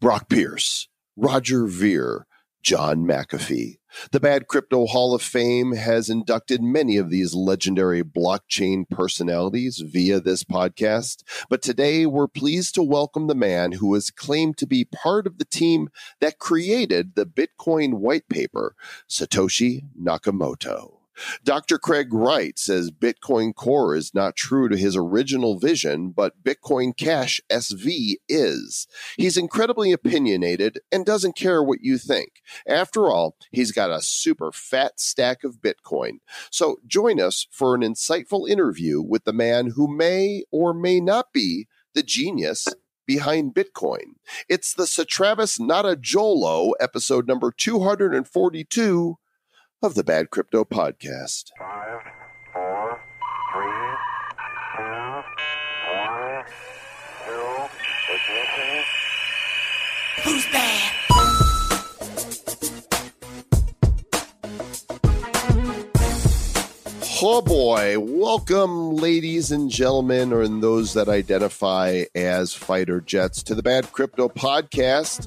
Brock Pierce, Roger Ver, John McAfee. The Bad Crypto Hall of Fame has inducted many of these legendary blockchain personalities via this podcast. But today we're pleased to welcome the man who is claimed to be part of the team that created the Bitcoin white paper, Satoshi Nakamoto. Dr. Craig Wright says Bitcoin Core is not true to his original vision, but Bitcoin Cash SV is. He's incredibly opinionated and doesn't care what you think. After all, he's got a super fat stack of Bitcoin. So join us for an insightful interview with the man who may or may not be the genius behind Bitcoin. It's the Satravis NataJoelo episode number 242 of the Bad Crypto Podcast. Five, four, three, two, one, zero, ignition. Who's bad? Oh boy, welcome, ladies and gentlemen, or in those that identify as fighter jets, to the Bad Crypto Podcast,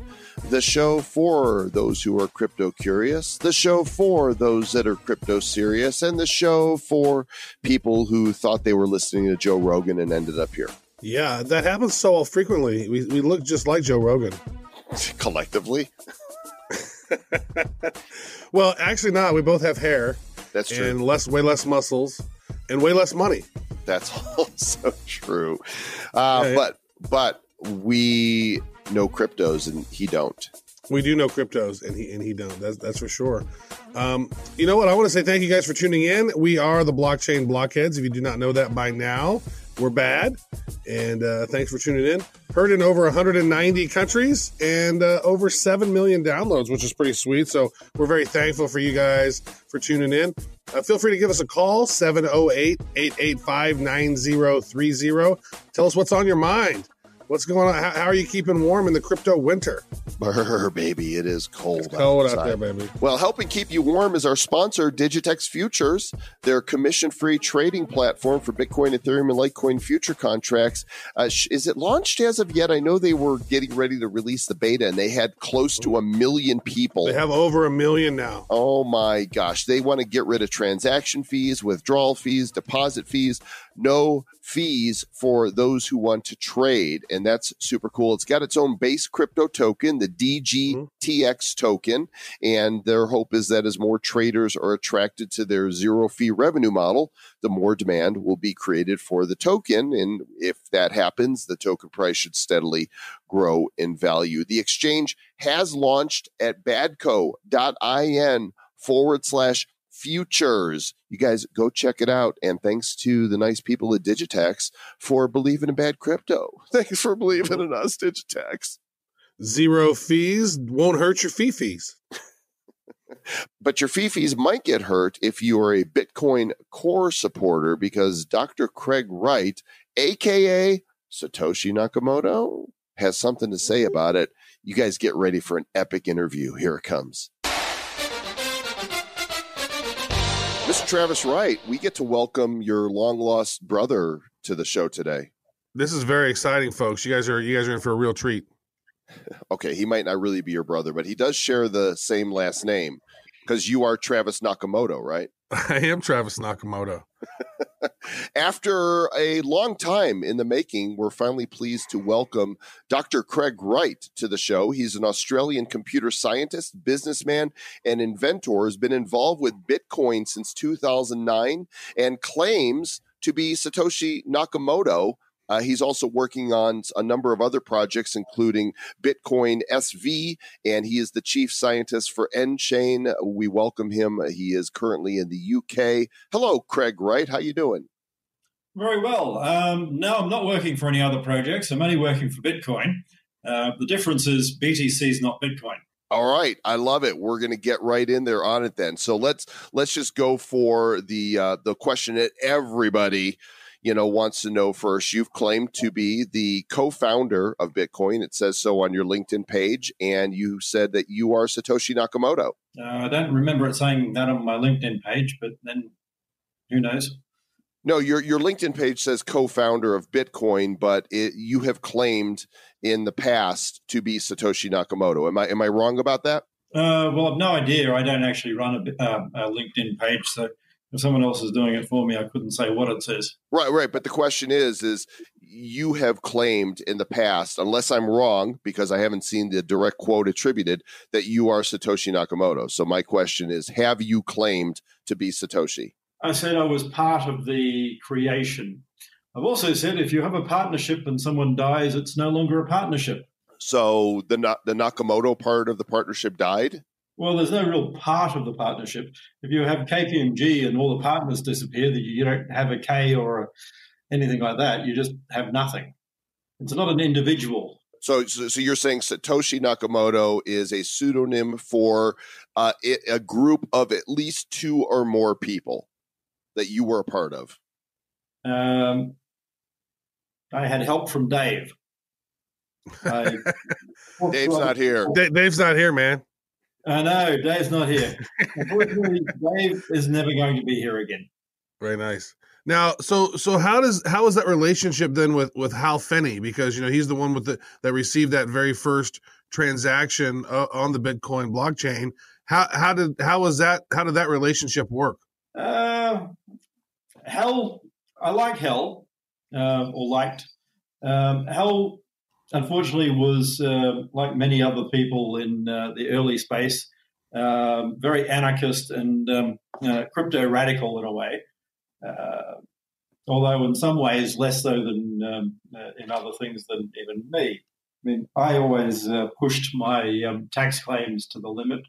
the show for those who are crypto curious, the show for those that are crypto serious, and the show for people who thought they were listening to Joe Rogan and ended up here. Yeah, that happens so frequently. We, we look just like Joe Rogan. Collectively, Well, actually, not. We both have hair that's true. and less, way less muscles, and way less money. That's also true. Uh. But but we know cryptos and he don't. We do know cryptos, and he and he don't. That's that's for sure. Um, you know what? I want to say thank you guys for tuning in. We are the blockchain blockheads. If you do not know that by now, we're bad. And uh, thanks for tuning in. Heard in over 190 countries and uh, over 7 million downloads, which is pretty sweet. So we're very thankful for you guys for tuning in. Uh, feel free to give us a call 708 885 9030. Tell us what's on your mind. What's going on? How, how are you keeping warm in the crypto winter? Brr, baby, it is cold. It's cold out there, baby. Well, helping keep you warm is our sponsor, Digitex Futures. Their commission-free trading platform for Bitcoin, Ethereum, and Litecoin future contracts. Uh, sh- is it launched as of yet? I know they were getting ready to release the beta, and they had close to a million people. They have over a million now. Oh my gosh. They want to get rid of transaction fees, withdrawal fees, deposit fees, no fees for those who want to trade. And that's super cool. It's got its own base crypto token, the mm-hmm. DGTX token. And their hope is that as more traders are attracted to their zero fee revenue model, the more demand will be created for the token. And if that happens, the token price should steadily grow in value. The exchange has launched at badco.in forward slash futures. You guys go check it out. And thanks to the nice people at Digitex for believing in bad crypto. Thanks for believing in us, Digitex. Zero fees won't hurt your fee fees. But your fee fees might get hurt if you are a Bitcoin Core supporter because Dr. Craig Wright, aka Satoshi Nakamoto, has something to say mm-hmm. about it. You guys get ready for an epic interview. Here it comes. Mr. Travis Wright, we get to welcome your long lost brother to the show today. This is very exciting, folks. You guys are you guys are in for a real treat. Okay, he might not really be your brother, but he does share the same last name because you are Travis Nakamoto, right? I am Travis Nakamoto. After a long time in the making, we're finally pleased to welcome Dr. Craig Wright to the show. He's an Australian computer scientist, businessman, and inventor. Has been involved with Bitcoin since 2009 and claims to be Satoshi Nakamoto. Uh, he's also working on a number of other projects, including Bitcoin SV, and he is the chief scientist for nChain. We welcome him. He is currently in the UK. Hello, Craig Wright. How you doing? Very well. Um, no, I'm not working for any other projects. I'm only working for Bitcoin. Uh, the difference is BTC is not Bitcoin. All right, I love it. We're going to get right in there on it then. So let's let's just go for the uh, the question that everybody you know wants to know first. You've claimed to be the co-founder of Bitcoin. It says so on your LinkedIn page, and you said that you are Satoshi Nakamoto. Uh, I don't remember it saying that on my LinkedIn page, but then who knows? No, your your LinkedIn page says co-founder of Bitcoin, but it, you have claimed in the past to be Satoshi Nakamoto. Am I am I wrong about that? Uh, well, I've no idea. I don't actually run a, uh, a LinkedIn page, so if someone else is doing it for me, I couldn't say what it says. Right, right. But the question is, is you have claimed in the past, unless I'm wrong, because I haven't seen the direct quote attributed, that you are Satoshi Nakamoto. So my question is, have you claimed to be Satoshi? I said I was part of the creation. I've also said if you have a partnership and someone dies, it's no longer a partnership. So the the Nakamoto part of the partnership died. Well, there's no real part of the partnership. If you have KPMG and all the partners disappear, that you don't have a K or a, anything like that. You just have nothing. It's not an individual. So, so, so you're saying Satoshi Nakamoto is a pseudonym for uh, it, a group of at least two or more people that you were a part of. Um, I had help from Dave. I, Dave's not here. Da- Dave's not here, man. I know Dave's not here. Unfortunately, Dave is never going to be here again. Very nice. Now, so so how does how is that relationship then with with Hal Finney? Because you know he's the one with the that received that very first transaction uh, on the Bitcoin blockchain. How how did how was that how did that relationship work? Uh, Hal, I like Hal, uh, or liked. Um, Hal, unfortunately, was uh, like many other people in uh, the early space, um, very anarchist and um, uh, crypto radical in a way. Uh, although in some ways less so than um, uh, in other things than even me. I mean, I always uh, pushed my um, tax claims to the limit.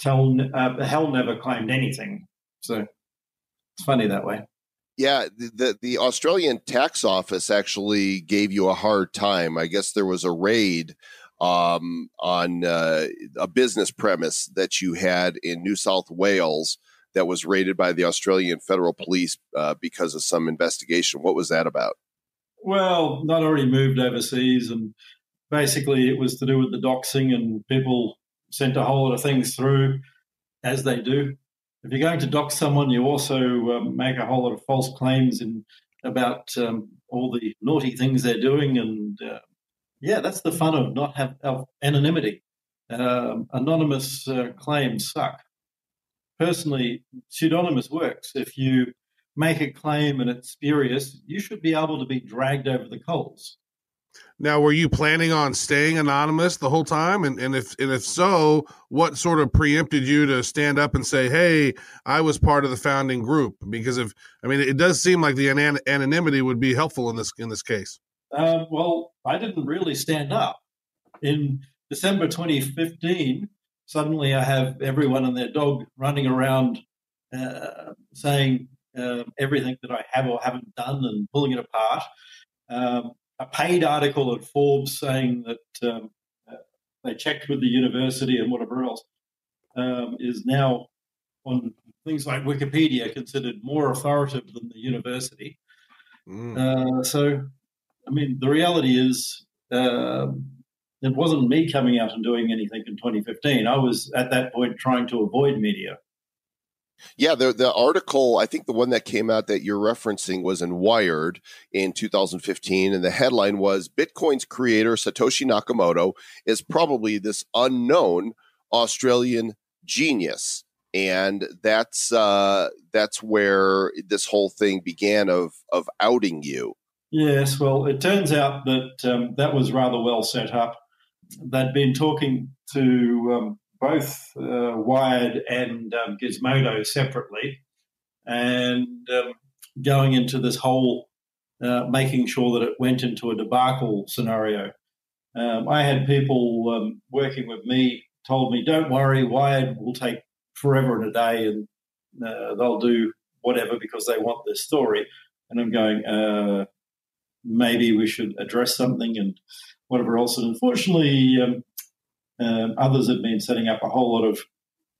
Tell, Hal never claimed anything, so it's funny that way. Yeah, the, the Australian tax office actually gave you a hard time. I guess there was a raid um, on uh, a business premise that you had in New South Wales that was raided by the Australian Federal Police uh, because of some investigation. What was that about? Well, not already moved overseas, and basically it was to do with the doxing, and people sent a whole lot of things through, as they do. If you're going to dock someone, you also um, make a whole lot of false claims in about um, all the naughty things they're doing, and uh, yeah, that's the fun of not have of anonymity. Um, anonymous uh, claims suck. Personally, pseudonymous works. If you make a claim and it's spurious, you should be able to be dragged over the coals. Now, were you planning on staying anonymous the whole time? And, and if and if so, what sort of preempted you to stand up and say, "Hey, I was part of the founding group"? Because if I mean, it does seem like the anon- anonymity would be helpful in this in this case. Um, well, I didn't really stand up. In December 2015, suddenly I have everyone and their dog running around uh, saying uh, everything that I have or haven't done and pulling it apart. Um, a paid article at Forbes saying that um, uh, they checked with the university and whatever else um, is now on things like Wikipedia considered more authoritative than the university. Mm. Uh, so, I mean, the reality is um, it wasn't me coming out and doing anything in 2015. I was at that point trying to avoid media. Yeah, the the article, I think the one that came out that you're referencing was in Wired in 2015, and the headline was Bitcoin's creator Satoshi Nakamoto is probably this unknown Australian genius. And that's uh, that's where this whole thing began of of outing you. Yes, well, it turns out that um, that was rather well set up. They'd been talking to um, both uh, Wired and um, Gizmodo separately, and um, going into this whole uh, making sure that it went into a debacle scenario. Um, I had people um, working with me told me, "Don't worry, Wired will take forever and a day, and uh, they'll do whatever because they want this story." And I'm going, maybe we should address something and whatever else. And unfortunately, um, um, others have been setting up a whole lot of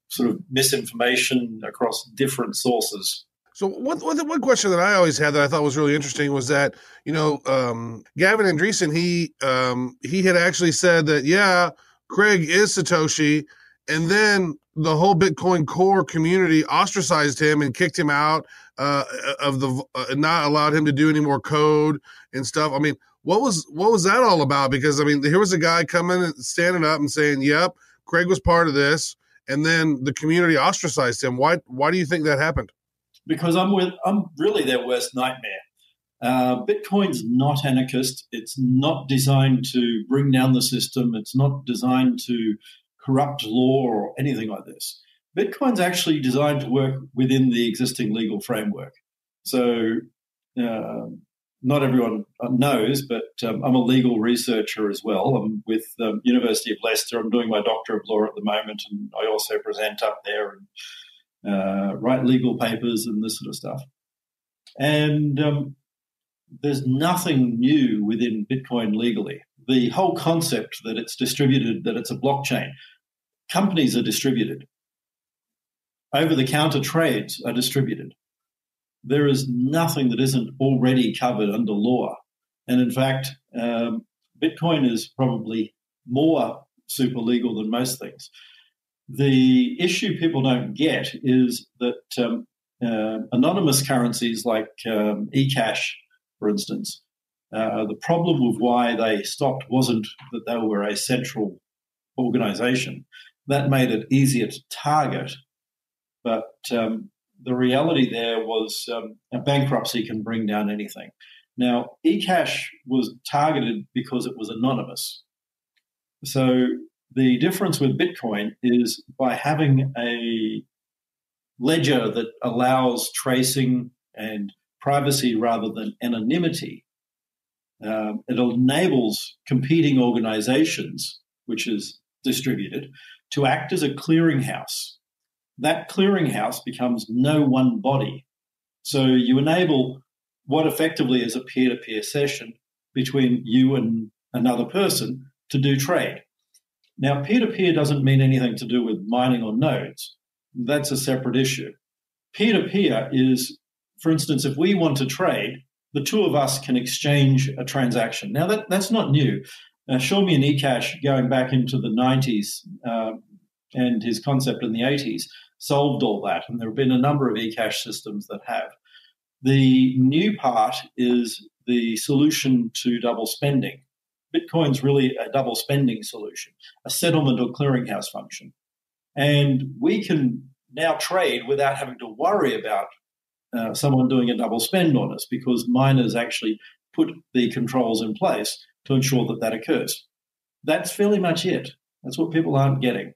sort of misinformation across different sources. So one, one one question that I always had that I thought was really interesting was that you know um, Gavin Andresen he um, he had actually said that yeah Craig is Satoshi, and then the whole Bitcoin Core community ostracized him and kicked him out uh, of the uh, not allowed him to do any more code and stuff. I mean, What was what was that all about? Because I mean, here was a guy coming and standing up and saying, "Yep, Craig was part of this," and then the community ostracized him. Why? Why do you think that happened? Because I'm with I'm really their worst nightmare. Uh, Bitcoin's not anarchist. It's not designed to bring down the system. It's not designed to corrupt law or anything like this. Bitcoin's actually designed to work within the existing legal framework. So, uh, not everyone knows, but um, I'm a legal researcher as well. I'm with um, University of Leicester. I'm doing my Doctor of Law at the moment, and I also present up there and uh, write legal papers and this sort of stuff. And um, there's nothing new within Bitcoin legally. The whole concept that it's distributed, that it's a blockchain, companies are distributed. Over the counter trades are distributed. There is nothing that isn't already covered under law. And in fact, um, Bitcoin is probably more super legal than most things. The issue people don't get is that um, uh, anonymous currencies like um, eCash for instance. Uh, the problem with why they stopped wasn't that they were a central organization. That made it easier to target. But um, the reality there was um, a bankruptcy can bring down anything. Now, eCash was targeted because it was anonymous. So the difference with Bitcoin is by having a ledger that allows tracing and privacy rather than anonymity. Um, it enables competing organizations, which is distributed, to act as a clearinghouse. That clearinghouse becomes no one body. So you enable what effectively is a peer to peer session between you and another person to do trade. Now, peer to peer doesn't mean anything to do with mining on nodes. That's a separate issue. Peer to peer is for instance, if we want to trade, the two of us can exchange a transaction. Now, that, that's not new. Uh, Chaumian eCash, going back into the 90s uh, and his concept in the 80s, solved all that. And there have been a number of eCash systems that have. The new part is the solution to double spending. Bitcoin's really a double spending solution, a settlement or clearinghouse function. And we can now trade without having to worry about uh, someone doing a double spend on us because miners actually put the controls in place to ensure that that occurs. That's fairly much it. That's what people aren't getting.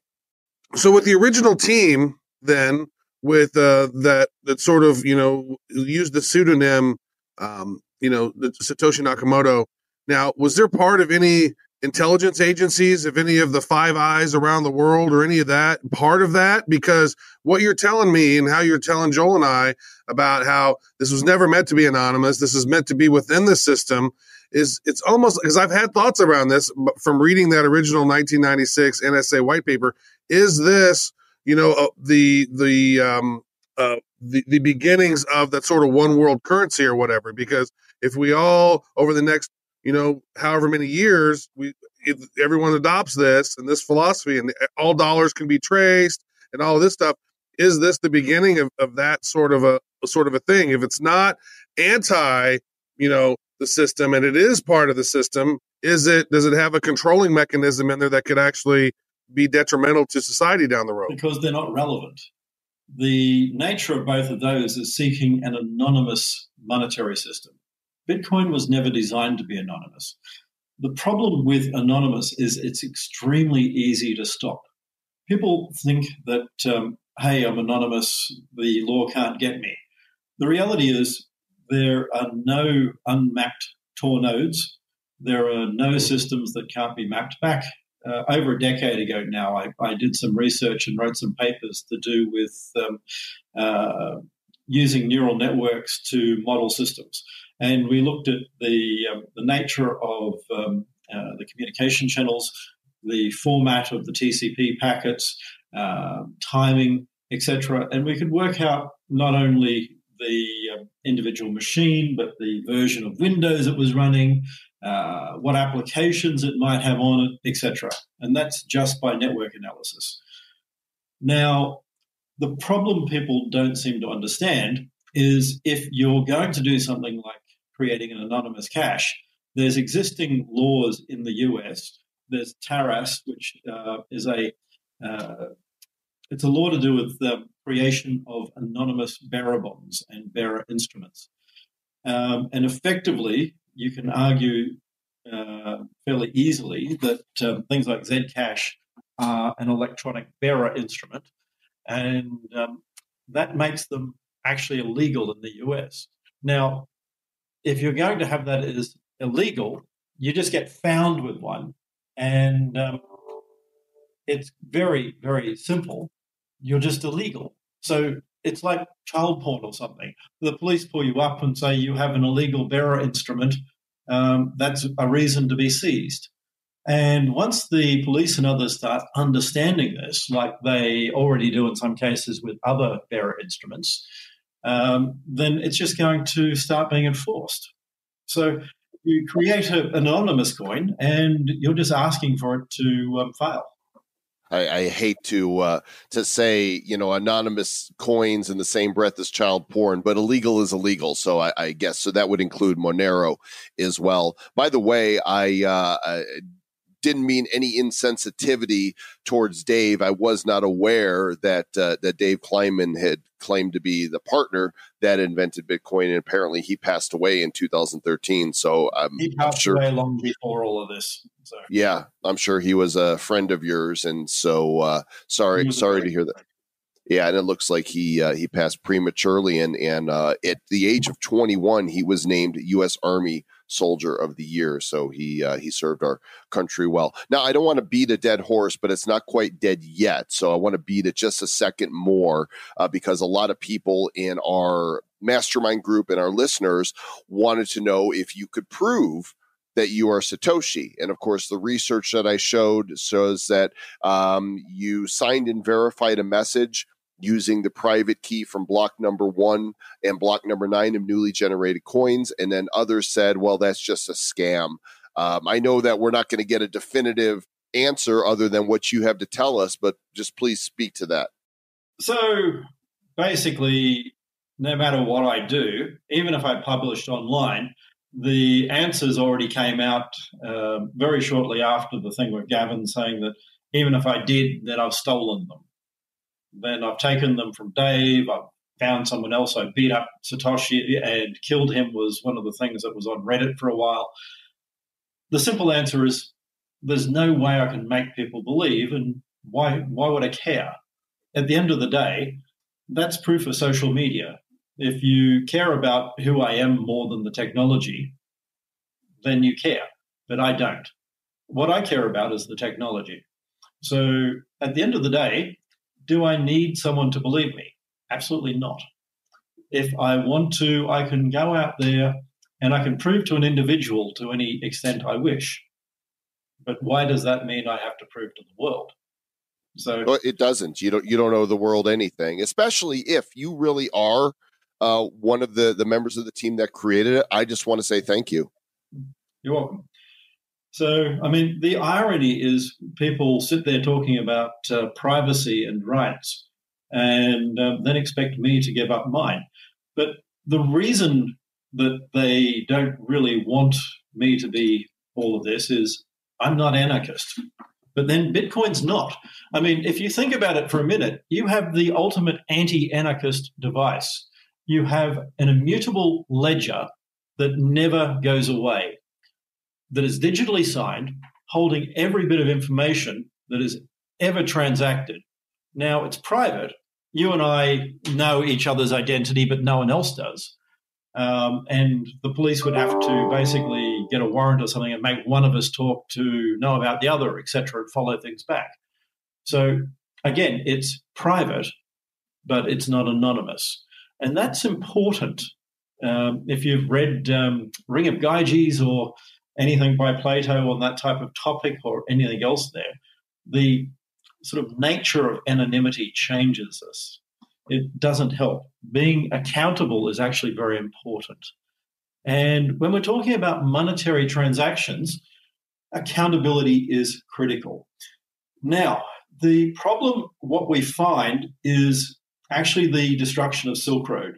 So with the original team, then with uh, that that sort of you know used the pseudonym, um, you know, Satoshi Nakamoto. Now, was there part of any intelligence agencies, if any of the Five Eyes around the world or any of that, part of that? Because what you're telling me and how you're telling Joel and I about how this was never meant to be anonymous, this is meant to be within the system, is it's almost because I've had thoughts around this from reading that original 1996 NSA white paper. Is this, you know, uh, the the um, uh, the, the beginnings of that sort of one world currency or whatever? Because if we all over the next you know, however many years, we everyone adopts this and this philosophy, and eh, all dollars can be traced and all this stuff. Is this the beginning of, of that sort of a, a sort of a thing? If it's not anti, you know, the system and it is part of the system, is it does it have a controlling mechanism in there that could actually be detrimental to society down the road? Because they're not relevant. The nature of both of those is seeking an anonymous monetary system. Bitcoin was never designed to be anonymous. The problem with anonymous is it's extremely easy to stop. People think that, um, hey, I'm anonymous, the law can't get me. The reality is there are no unmapped Tor nodes. There are no systems that can't be mapped back. Uh, over a decade ago now, I, I, did some research and wrote some papers to do with um, uh, using neural networks to model systems and we looked at the um, the nature of um, uh, the communication channels, the format of the TCP packets, uh, timing, etc. And we could work out not only the um, individual machine, but the version of Windows it was running, uh, what applications it might have on it, etc. And that's just by network analysis. Now, the problem people don't seem to understand is if you're going to do something like creating an anonymous cash, there's existing laws in the US. There's TARAS, which uh, is a uh, it's a law to do with the creation of anonymous bearer bonds and bearer instruments. Um, and effectively, you can argue uh, fairly easily that um, things like Zcash are an electronic bearer instrument, and um, that makes them actually illegal in the US. Now, if you're going to have that as illegal, you just get found with one, and um, it's very, very simple. You're just illegal. So it's like child porn or something. The police pull you up and say you have an illegal bearer instrument. Um, that's a reason to be seized. And once the police and others start understanding this, like they already do in some cases with other bearer instruments, um, then it's just going to start being enforced. So you create an anonymous coin and you're just asking for it to um, fail. I, I, hate to uh, to say you know anonymous coins in the same breath as child porn, but illegal is illegal. So I, I guess so that would include Monero as well. By the way, I, uh, I didn't mean any insensitivity towards Dave. I was not aware that uh, that Dave Kleiman had claimed to be the partner that invented Bitcoin, and apparently he passed away in 2013. So I'm he passed sure, away long before all of this. So. Yeah, I'm sure he was a friend of yours, and so uh, sorry, sorry to hear that. Yeah, and it looks like he uh, he passed prematurely, and and uh, at the age of 21, he was named U.S. Army Soldier of the Year. So he uh, he served our country well. Now I don't want to beat a dead horse, but it's not quite dead yet. So I want to beat it just a second more uh, because a lot of people in our mastermind group and our listeners wanted to know if you could prove that you are Satoshi. And of course, the research that I showed shows that um, you signed and verified a message using the private key from block number one and block number nine of newly generated coins. And then others said, well, that's just a scam. Um, I know that we're not going to get a definitive answer other than what you have to tell us, but just please speak to that. So basically, no matter what I do, even if I published online, the answers already came out uh, very shortly after the thing with Gavin saying that even if I did, then I've stolen them. Then I've taken them from Dave. I've found someone else. I beat up Satoshi and killed him was one of the things that was on Reddit for a while. The simple answer is there's no way I can make people believe, and why why would I care? At the end of the day, that's proof of social media. If you care about who I am more than the technology, then you care. But I don't. What I care about is the technology. So at the end of the day, do I need someone to believe me? Absolutely not. If I want to, I can go out there and I can prove to an individual to any extent I wish. But why does that mean I have to prove to the world? So well, it doesn't. You don't. You don't owe the world anything, especially if you really are uh, one of the the members of the team that created it. I just want to say thank you. You're welcome. So, I mean, the irony is people sit there talking about uh, privacy and rights and um, then expect me to give up mine. But the reason that they don't really want me to be all of this is I'm not anarchist. But then Bitcoin's not. I mean, if you think about it for a minute, you have the ultimate anti anarchist device. You have an immutable ledger that never goes away that is digitally signed, holding every bit of information that is ever transacted. Now it's private. You and I know each other's identity, but no one else does. Um, and the police would have to basically get a warrant or something and make one of us talk to know about the other, etc., and follow things back. So again, it's private, but it's not anonymous, and that's important. Um, if you've read um, Ring of Gyges or anything by Plato on that type of topic or anything else there, the sort of nature of anonymity changes us. It doesn't help. Being accountable is actually very important. And when we're talking about monetary transactions, accountability is critical. Now, the problem, what we find, is actually the destruction of Silk Road.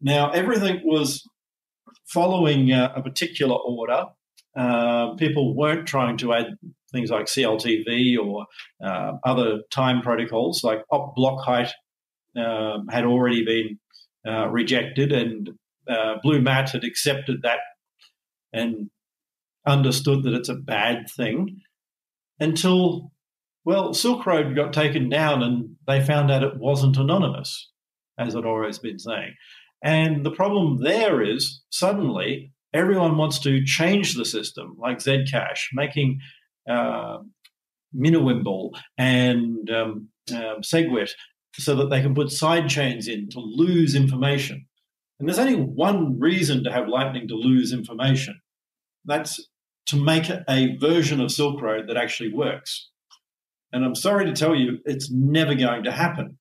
Now, everything was following uh, a particular order uh, people weren't trying to add things like CLTV or uh, other time protocols, like op block height um, had already been uh, rejected, and uh, BlueMatt had accepted that and understood that it's a bad thing until, well, Silk Road got taken down and they found out it wasn't anonymous, as I'd always been saying. And the problem there is suddenly everyone wants to change the system, like Zcash, making uh, and um, uh, SegWit so that they can put side chains in to lose information. And there's only one reason to have Lightning to lose information. That's to make a version of Silk Road that actually works. And I'm sorry to tell you, it's never going to happen.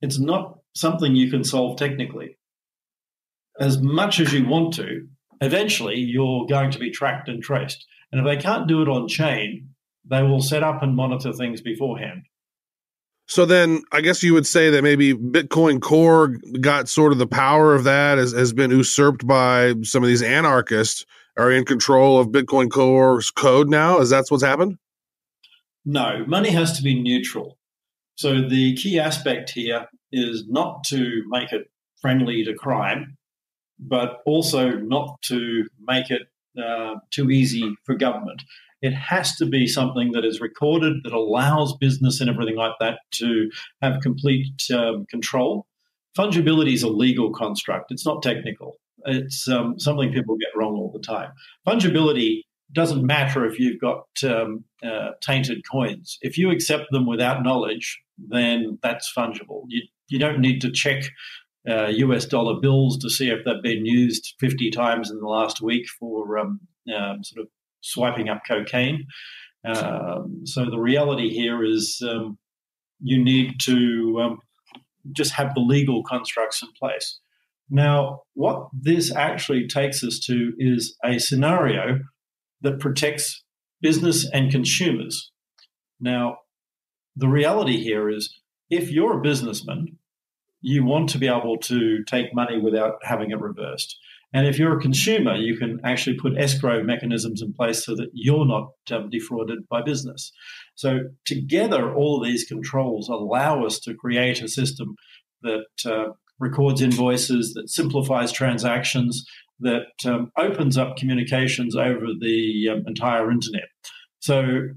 It's not something you can solve technically. As much as you want to, eventually you're going to be tracked and traced. And if they can't do it on chain, they will set up and monitor things beforehand. So then I guess you would say that maybe Bitcoin Core got sort of the power of that has, has been usurped by some of these anarchists are in control of Bitcoin Core's code now? Is that what's happened? No, money has to be neutral. So the key aspect here is not to make it friendly to crime, but also not to make it uh, too easy for government. It has to be something that is recorded that allows business and everything like that to have complete um, control. Fungibility is a legal construct, it's not technical. It's um, something people get wrong all the time. Fungibility doesn't matter if you've got um, uh, tainted coins. If you accept them without knowledge, then that's fungible. You, you don't need to check uh, US dollar bills to see if they've been used 50 times in the last week for um, um, sort of swiping up cocaine. Um, so the reality here is um, you need to um, just have the legal constructs in place. Now, what this actually takes us to is a scenario that protects business and consumers. Now, the reality here is if you're a businessman you want to be able to take money without having it reversed. And if you're a consumer, you can actually put escrow mechanisms in place so that you're not um, defrauded by business. So, together, all of these controls allow us to create a system that uh, records invoices, that simplifies transactions, that um, opens up communications over the um, entire internet. So,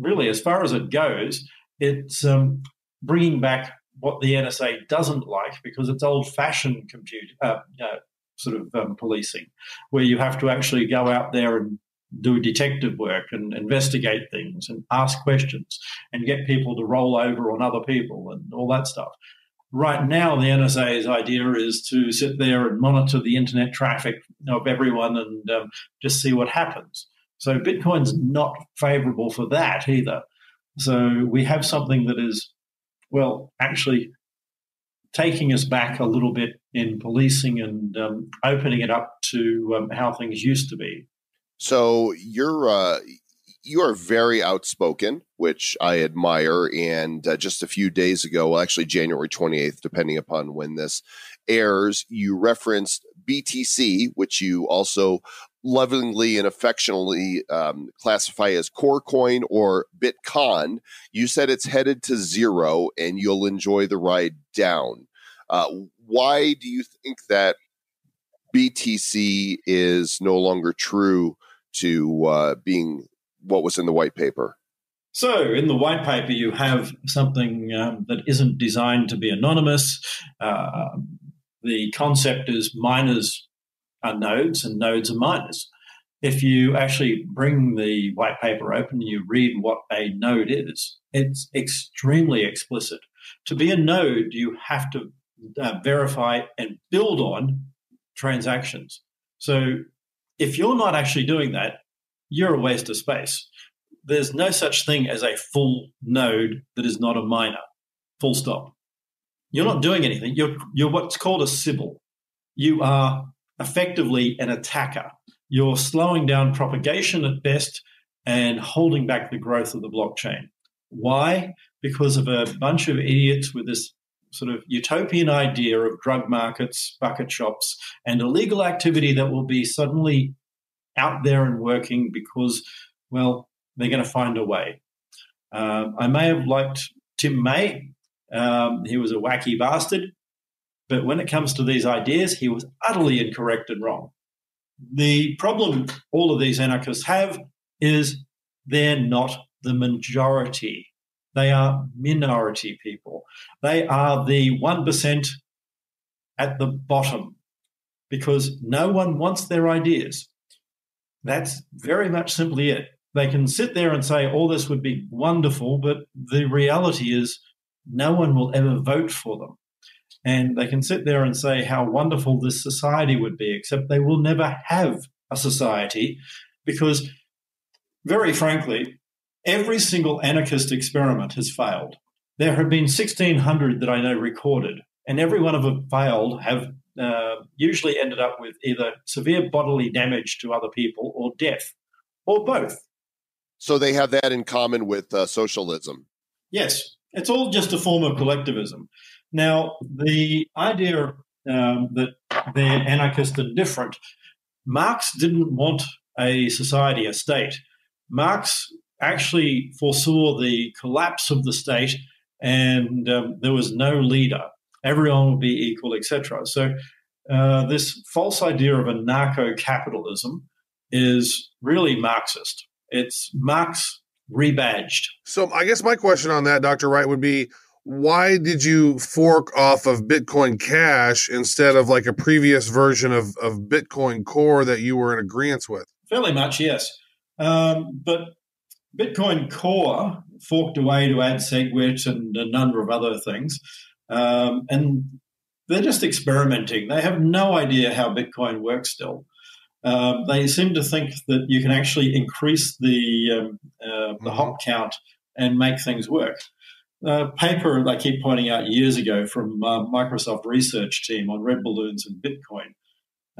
really, as far as it goes, it's um, bringing back what the NSA doesn't like because it's old-fashioned compute, uh, uh, sort of um, policing, where you have to actually go out there and do detective work and investigate things and ask questions and get people to roll over on other people and all that stuff. Right now, the NSA's idea is to sit there and monitor the internet traffic of everyone and um, just see what happens. So Bitcoin's not favorable for that either. So we have something that is well, actually taking us back a little bit in policing and um, opening it up to um, how things used to be. So you're uh, you are very outspoken, which I admire. And uh, just a few days ago, well, actually January 28th, depending upon when this airs, you referenced BTC, which you also lovingly and affectionately um, classify as core coin or bitcon you said it's headed to zero and you'll enjoy the ride down uh, why do you think that btc is no longer true to uh, being what was in the white paper so, in the white paper, you have something um, that isn't designed to be anonymous. Uh, the concept is miners are nodes and nodes are miners. If you actually bring the white paper open and you read what a node is, it's extremely explicit. To be a node, you have to uh, verify and build on transactions. So if you're not actually doing that, you're a waste of space. There's no such thing as a full node that is not a miner. Full stop. You're not doing anything. You're, you're what's called a Sybil. You are effectively an attacker. You're slowing down propagation at best and holding back the growth of the blockchain. Why? Because of a bunch of idiots with this sort of utopian idea of drug markets, bucket shops, and illegal activity that will be suddenly out there and working because, well, they're going to find a way. Um, I may have liked Tim May. Um, he was a wacky bastard. But when it comes to these ideas, he was utterly incorrect and wrong. The problem all of these anarchists have is they're not the majority. They are minority people. They are the 1% at the bottom because no one wants their ideas. That's very much simply it. They can sit there and say all this would be wonderful, but the reality is no one will ever vote for them. And they can sit there and say how wonderful this society would be, except they will never have a society because, very frankly, every single anarchist experiment has failed. There have been 1,600 that I know recorded, and every one of them failed, have uh, usually ended up with either severe bodily damage to other people or death, or both. So they have that in common with uh, socialism. Yes, it's all just a form of collectivism. Now, the idea um, that they're anarchist and different, Marx didn't want a society, a state. Marx actually foresaw the collapse of the state and um, there was no leader. Everyone would be equal, etc. So, uh, this false idea of anarcho capitalism is really Marxist. It's Marx rebadged. So, I guess my question on that, Dr. Wright, would be why did you fork off of Bitcoin Cash instead of like a previous version of, of Bitcoin Core that you were in agreement with? Fairly much, yes. Um, but Bitcoin Core forked away to add SegWit and a number of other things. Um, and they're just experimenting. They have no idea how Bitcoin works still. Um, they seem to think that you can actually increase the, um, uh, the mm-hmm. hop count and make things work. A paper I keep pointing out years ago from uh, Microsoft research team on red balloons and Bitcoin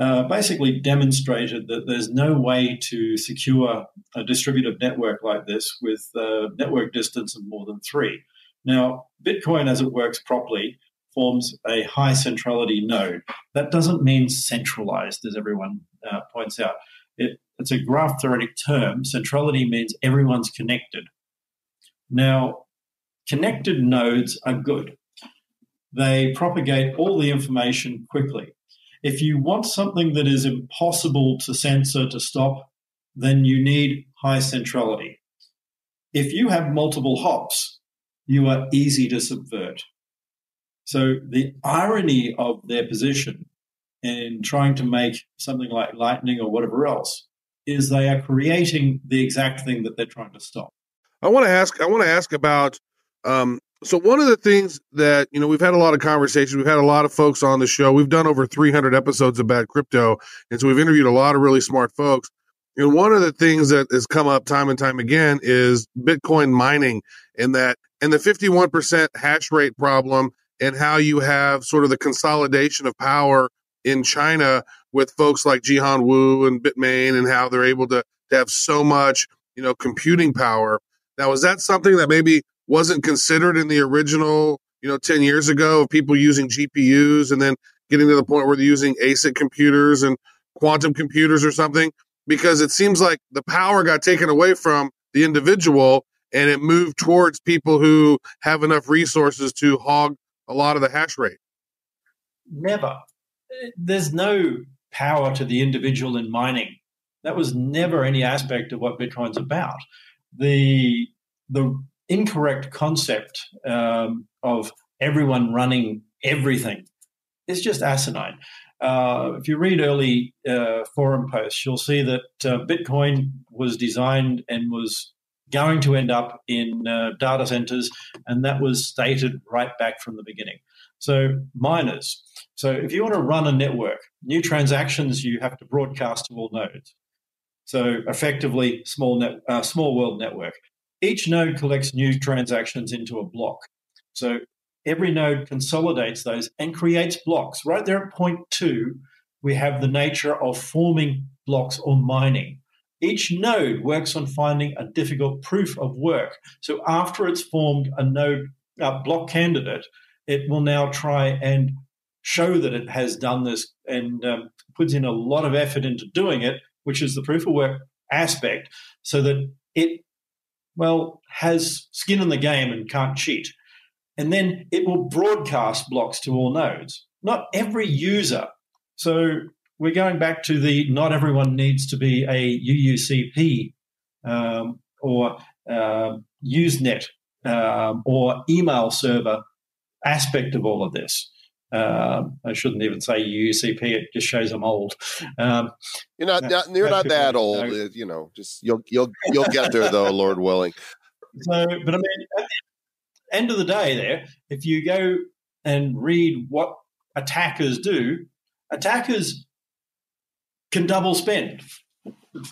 uh, basically demonstrated that there's no way to secure a distributed network like this with a network distance of more than three. Now, Bitcoin, as it works properly, forms a high centrality node. That doesn't mean centralized, as everyone uh, points out. It, it's a graph theoretic term. Centrality means everyone's connected. Now, connected nodes are good. They propagate all the information quickly. If you want something that is impossible to censor, to stop, then you need high centrality. If you have multiple hops, you are easy to subvert. So the irony of their position in trying to make something like Lightning or whatever else is they are creating the exact thing that they're trying to stop. I want to ask. I want to ask about um, so one of the things that you know we've had a lot of conversations we've had a lot of folks on the show we've done over 300 episodes bad crypto and so we've interviewed a lot of really smart folks and one of the things that has come up time and time again is bitcoin mining and that and the 51% hash rate problem and how you have sort of the consolidation of power in china with folks like jihan wu and bitmain and how they're able to, to have so much you know computing power. Now is that something that maybe wasn't considered in the original, you know, 10 years ago of people using GPUs and then getting to the point where they're using ASIC computers and quantum computers or something because it seems like the power got taken away from the individual and it moved towards people who have enough resources to hog a lot of the hash rate. Never. There's no power to the individual in mining. That was never any aspect of what Bitcoin's about. The the incorrect concept um, of everyone running everything is just asinine. Uh, if you read early uh, forum posts, you'll see that uh, Bitcoin was designed and was going to end up in uh, data centers, and that was stated right back from the beginning. So, miners. So, if you want to run a network, new transactions you have to broadcast to all nodes. So, effectively, small net, uh, small world network. Each node collects new transactions into a block. So every node consolidates those and creates blocks. Right there at point two, we have the nature of forming blocks or mining. Each node works on finding a difficult proof of work. So after it's formed a node a block candidate, it will now try and show that it has done this and um, puts in a lot of effort into doing it which is the proof of work aspect, so that it, well, has skin in the game and can't cheat. And then it will broadcast blocks to all nodes. Not every user. So we're going back to the not everyone needs to be a UUCP um, or uh, Usenet um, or email server aspect of all of this. Um, I shouldn't even say UCP; it just shows I'm old. Um, you're not, not you're not that old, know. you know. Just you'll you'll you'll get there though, Lord willing. So, but I mean, at the end of the day, there, if you go and read what attackers do, attackers can double spend.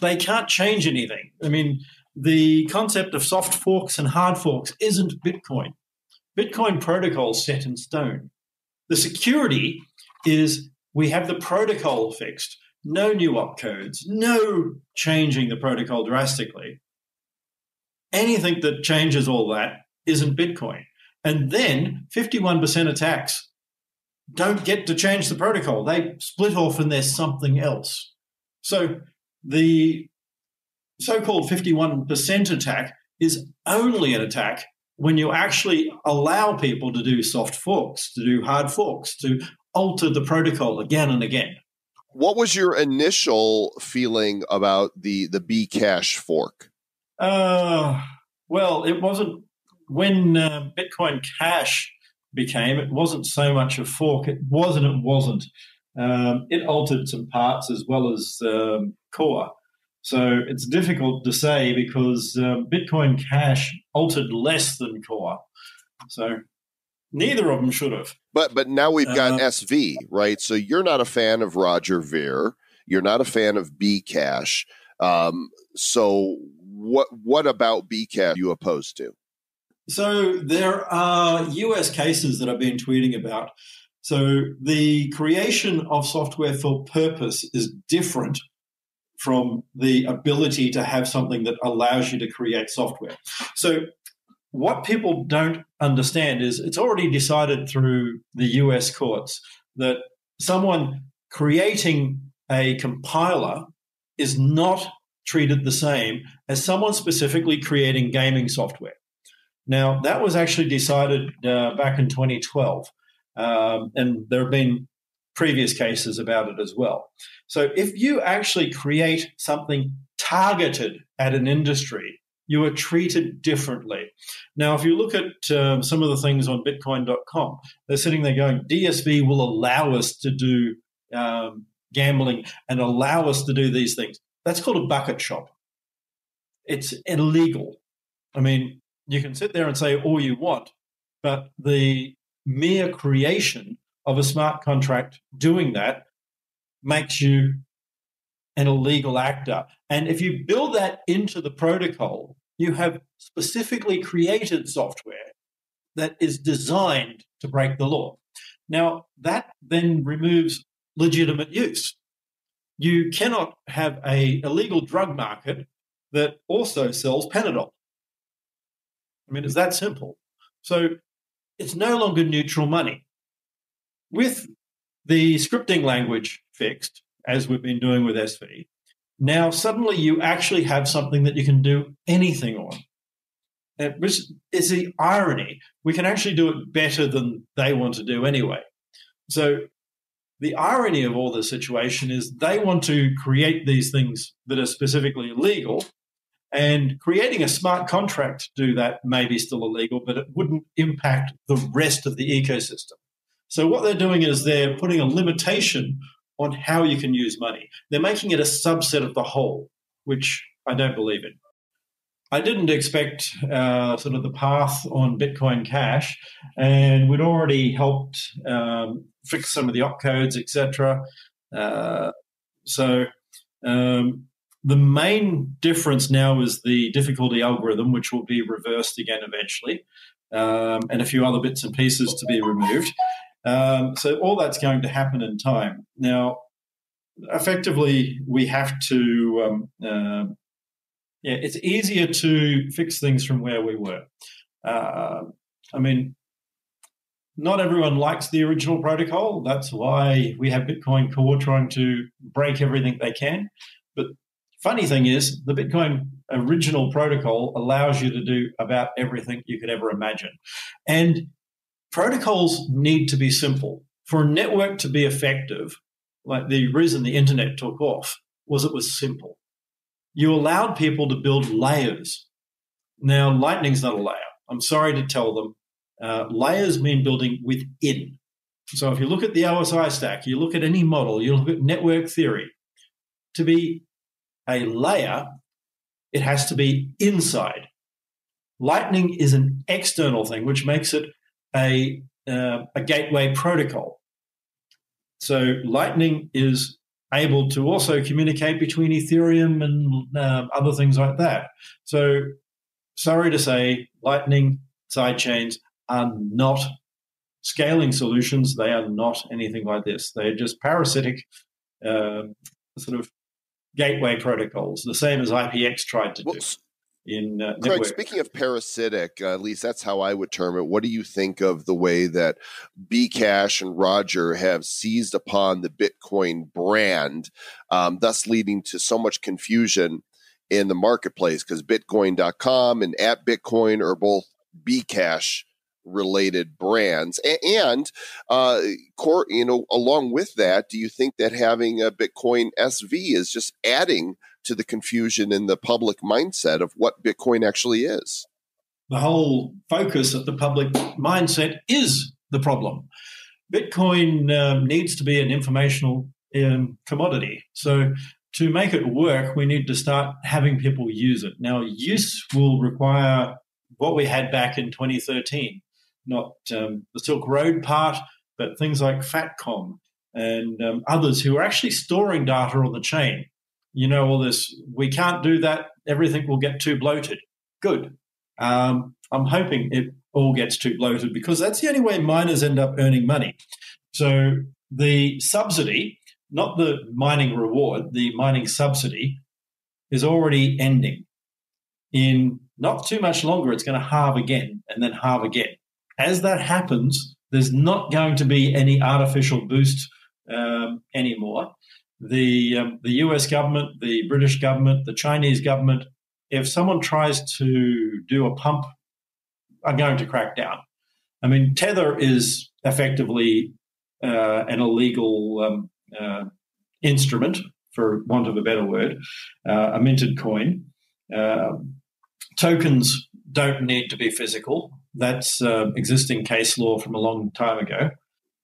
They can't change anything. I mean, the concept of soft forks and hard forks isn't Bitcoin. Bitcoin protocol set in stone. The security is we have the protocol fixed, no new opcodes, no changing the protocol drastically. Anything that changes all that isn't Bitcoin. And then 51% attacks don't get to change the protocol. They split off and there's something else. So the so called 51% attack is only an attack when you actually allow people to do soft forks, to do hard forks, to alter the protocol again and again. What was your initial feeling about the the Bcash fork? Uh, well, it wasn't when uh, Bitcoin Cash became. It wasn't so much a fork. It was and it wasn't. Um, it altered some parts as well as um, core. So it's difficult to say because uh, Bitcoin Cash altered less than Core. So neither of them should have. But but now we've got uh, SV, right? So you're not a fan of Roger Ver. You're not a fan of Bcash. Um, so what what about Bcash are you opposed to? So there are US cases that I've been tweeting about. So the creation of software for purpose is different from the ability to have something that allows you to create software. So, what people don't understand is it's already decided through the US courts that someone creating a compiler is not treated the same as someone specifically creating gaming software. Now, that was actually decided uh, back in 2012, um, and there have been previous cases about it as well. So if you actually create something targeted at an industry, you are treated differently. Now, if you look at um, some of the things on Bitcoin.com, they're sitting there going, DSV will allow us to do um, gambling and allow us to do these things. That's called a bucket shop. It's illegal. I mean, you can sit there and say all you want, but the mere creation of a smart contract doing that makes you an illegal actor. And if you build that into the protocol, you have specifically created software that is designed to break the law. Now, that then removes legitimate use. You cannot have a illegal drug market that also sells Panadol. I mean, it's that simple. So it's no longer neutral money with the scripting language fixed, as we've been doing with SV, now suddenly you actually have something that you can do anything on. Which is the irony. We can actually do it better than they want to do anyway. So the irony of all this situation is they want to create these things that are specifically illegal, and creating a smart contract to do that may be still illegal, but it wouldn't impact the rest of the ecosystem. So what they're doing is they're putting a limitation on how you can use money. They're making it a subset of the whole, which I don't believe in. I didn't expect uh, sort of the path on Bitcoin Cash, and we'd already helped um, fix some of the opcodes, etc. Uh, so um, the main difference now is the difficulty algorithm, which will be reversed again eventually, um, and a few other bits and pieces to be removed. Um, so all that's going to happen in time. Now, effectively, we have to. Um, uh, yeah, it's easier to fix things from where we were. Uh, I mean, not everyone likes the original protocol. That's why we have Bitcoin Core trying to break everything they can. But funny thing is, the Bitcoin original protocol allows you to do about everything you could ever imagine. And protocols need to be simple. For a network to be effective, like the reason the internet took off was it was simple. You allowed people to build layers. Now, Lightning's not a layer. I'm sorry to tell them. Uh, layers mean building within. So if you look at the OSI stack, you look at any model, you look at network theory, to be a layer, it has to be inside. Lightning is an external thing, which makes it a, uh, a gateway protocol. So Lightning is able to also communicate between Ethereum and uh, other things like that. So sorry to say, Lightning sidechains are not scaling solutions. They are not anything like this. They're just parasitic uh, sort of gateway protocols, the same as IPX tried to do in uh, Craig, speaking of parasitic, uh, at least that's how I would term it. What do you think of the way that Bcash and Roger have seized upon the Bitcoin brand, um, thus leading to so much confusion in the marketplace? Because Bitcoin.com and at Bitcoin are both Bcash related brands, A- and uh, cor- you know, along with that, do you think that having a Bitcoin SV is just adding to the confusion in the public mindset of what Bitcoin actually is. the whole focus of the public mindset is the problem. Bitcoin um, needs to be an informational um, commodity. So, to make it work, we need to start having people use it. Now, use will require what we had back in 2013, not um, the Silk Road part, but things like FATCOM and um, others who are actually storing data on the chain. You know, all this, we can't do that, everything will get too bloated. Good. Um, I'm hoping it all gets too bloated because that's the only way miners end up earning money. So the subsidy, not the mining reward, the mining subsidy is already ending. In not too much longer, it's going to halve again and then halve again. As that happens, there's not going to be any artificial boost um, anymore. The um, the U.S. government, the British government, the Chinese government if someone tries to do a pump, I'm going to crack down. I mean, Tether is effectively uh, an illegal um, uh, instrument, for want of a better word, uh, a minted coin. Um tokens don't need to be physical. That's uh, existing case law from a long time ago.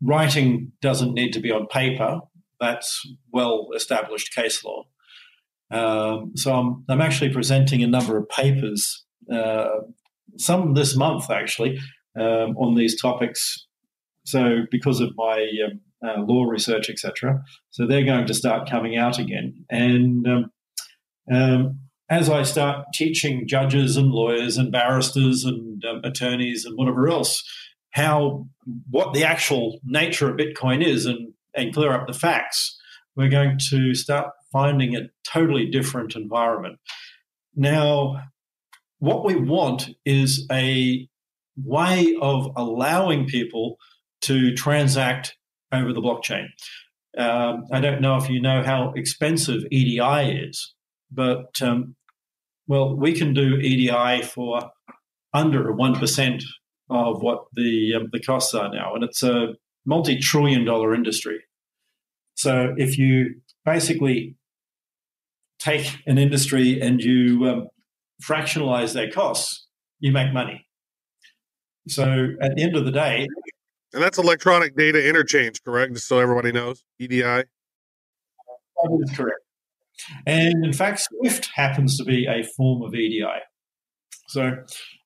Writing doesn't need to be on paper. That's well established case law. Um, so I'm, I'm actually presenting a number of papers, uh, some this month actually, um, on these topics. So because of my um, uh, law research, etc., so they're going to start coming out again. And um, um, as I start teaching judges and lawyers and barristers and um, attorneys and whatever else how what the actual nature of Bitcoin is and and clear up the facts, we're going to start finding a totally different environment. Now, what we want is a way of allowing people to transact over the blockchain. Um, I don't know if you know how expensive EDI is, but um, well, we can do EDI for under one percent of what the um, the costs are now, and it's a multi-trillion-dollar industry. So if you basically take an industry and you um, fractionalize their costs, you make money. So at the end of the day, And that's electronic data interchange, correct? Just so everybody knows. EDI. that is correct. And in fact, Swift happens to be a form of EDI. So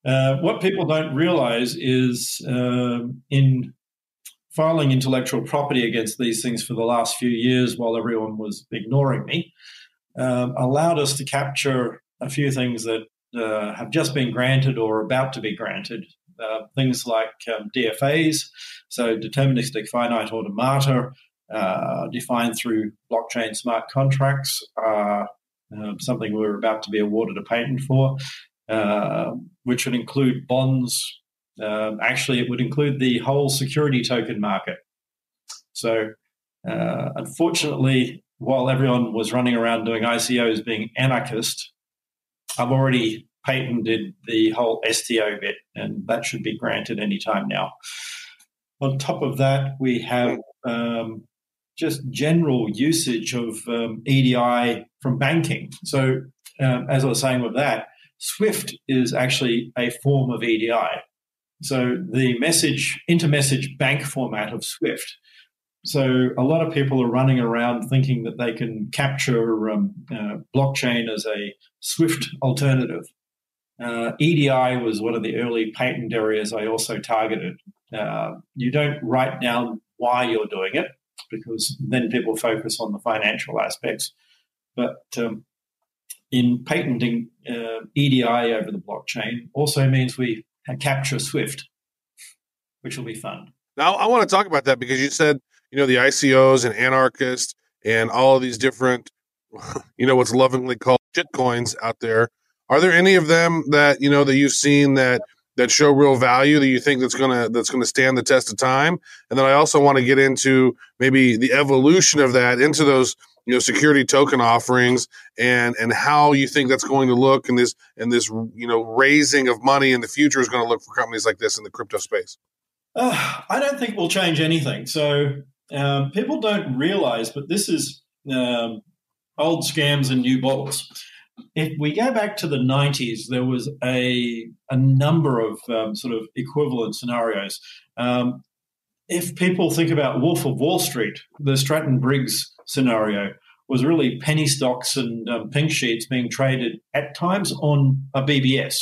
uh, what people don't realize is um, in filing intellectual property against these things for the last few years while everyone was ignoring me um, allowed us to capture a few things that uh, have just been granted or about to be granted. Uh, things like um, DFAs, so deterministic finite automata, uh, defined through blockchain smart contracts, are uh, something we're about to be awarded a patent for, uh, which would include bonds. Um, actually, it would include the whole security token market. So, uh, unfortunately, while everyone was running around doing ICOs being anarchist, I've already patented the whole STO bit, and that should be granted anytime now. On top of that, we have um, just general usage of um, EDI from banking. So, um, as I was saying with that, Swift is actually a form of EDI. So, the message, intermessage bank format of Swift. So, a lot of people are running around thinking that they can capture um, uh, blockchain as a Swift alternative. Uh, EDI was one of the early patent areas I also targeted. Uh, you don't write down why you're doing it because then people focus on the financial aspects. But um, in patenting uh, EDI over the blockchain also means we capture Swift, which will be fun. Now, I want to talk about that because you said, you know, the ICOs and anarchists and all of these different, you know, what's lovingly called shitcoins out there. Are there any of them that, you know, that you've seen that that show real value that you think that's gonna that's gonna stand the test of time? And then I also want to get into maybe the evolution of that into those you know security token offerings and and how you think that's going to look and this and this you know raising of money in the future is going to look for companies like this in the crypto space. Uh, I don't think we'll change anything. So um, people don't realize, but this is um, old scams and new bottles if we go back to the 90s, there was a, a number of um, sort of equivalent scenarios. Um, if people think about Wolf of Wall Street, the Stratton Briggs scenario was really penny stocks and um, pink sheets being traded at times on a BBS.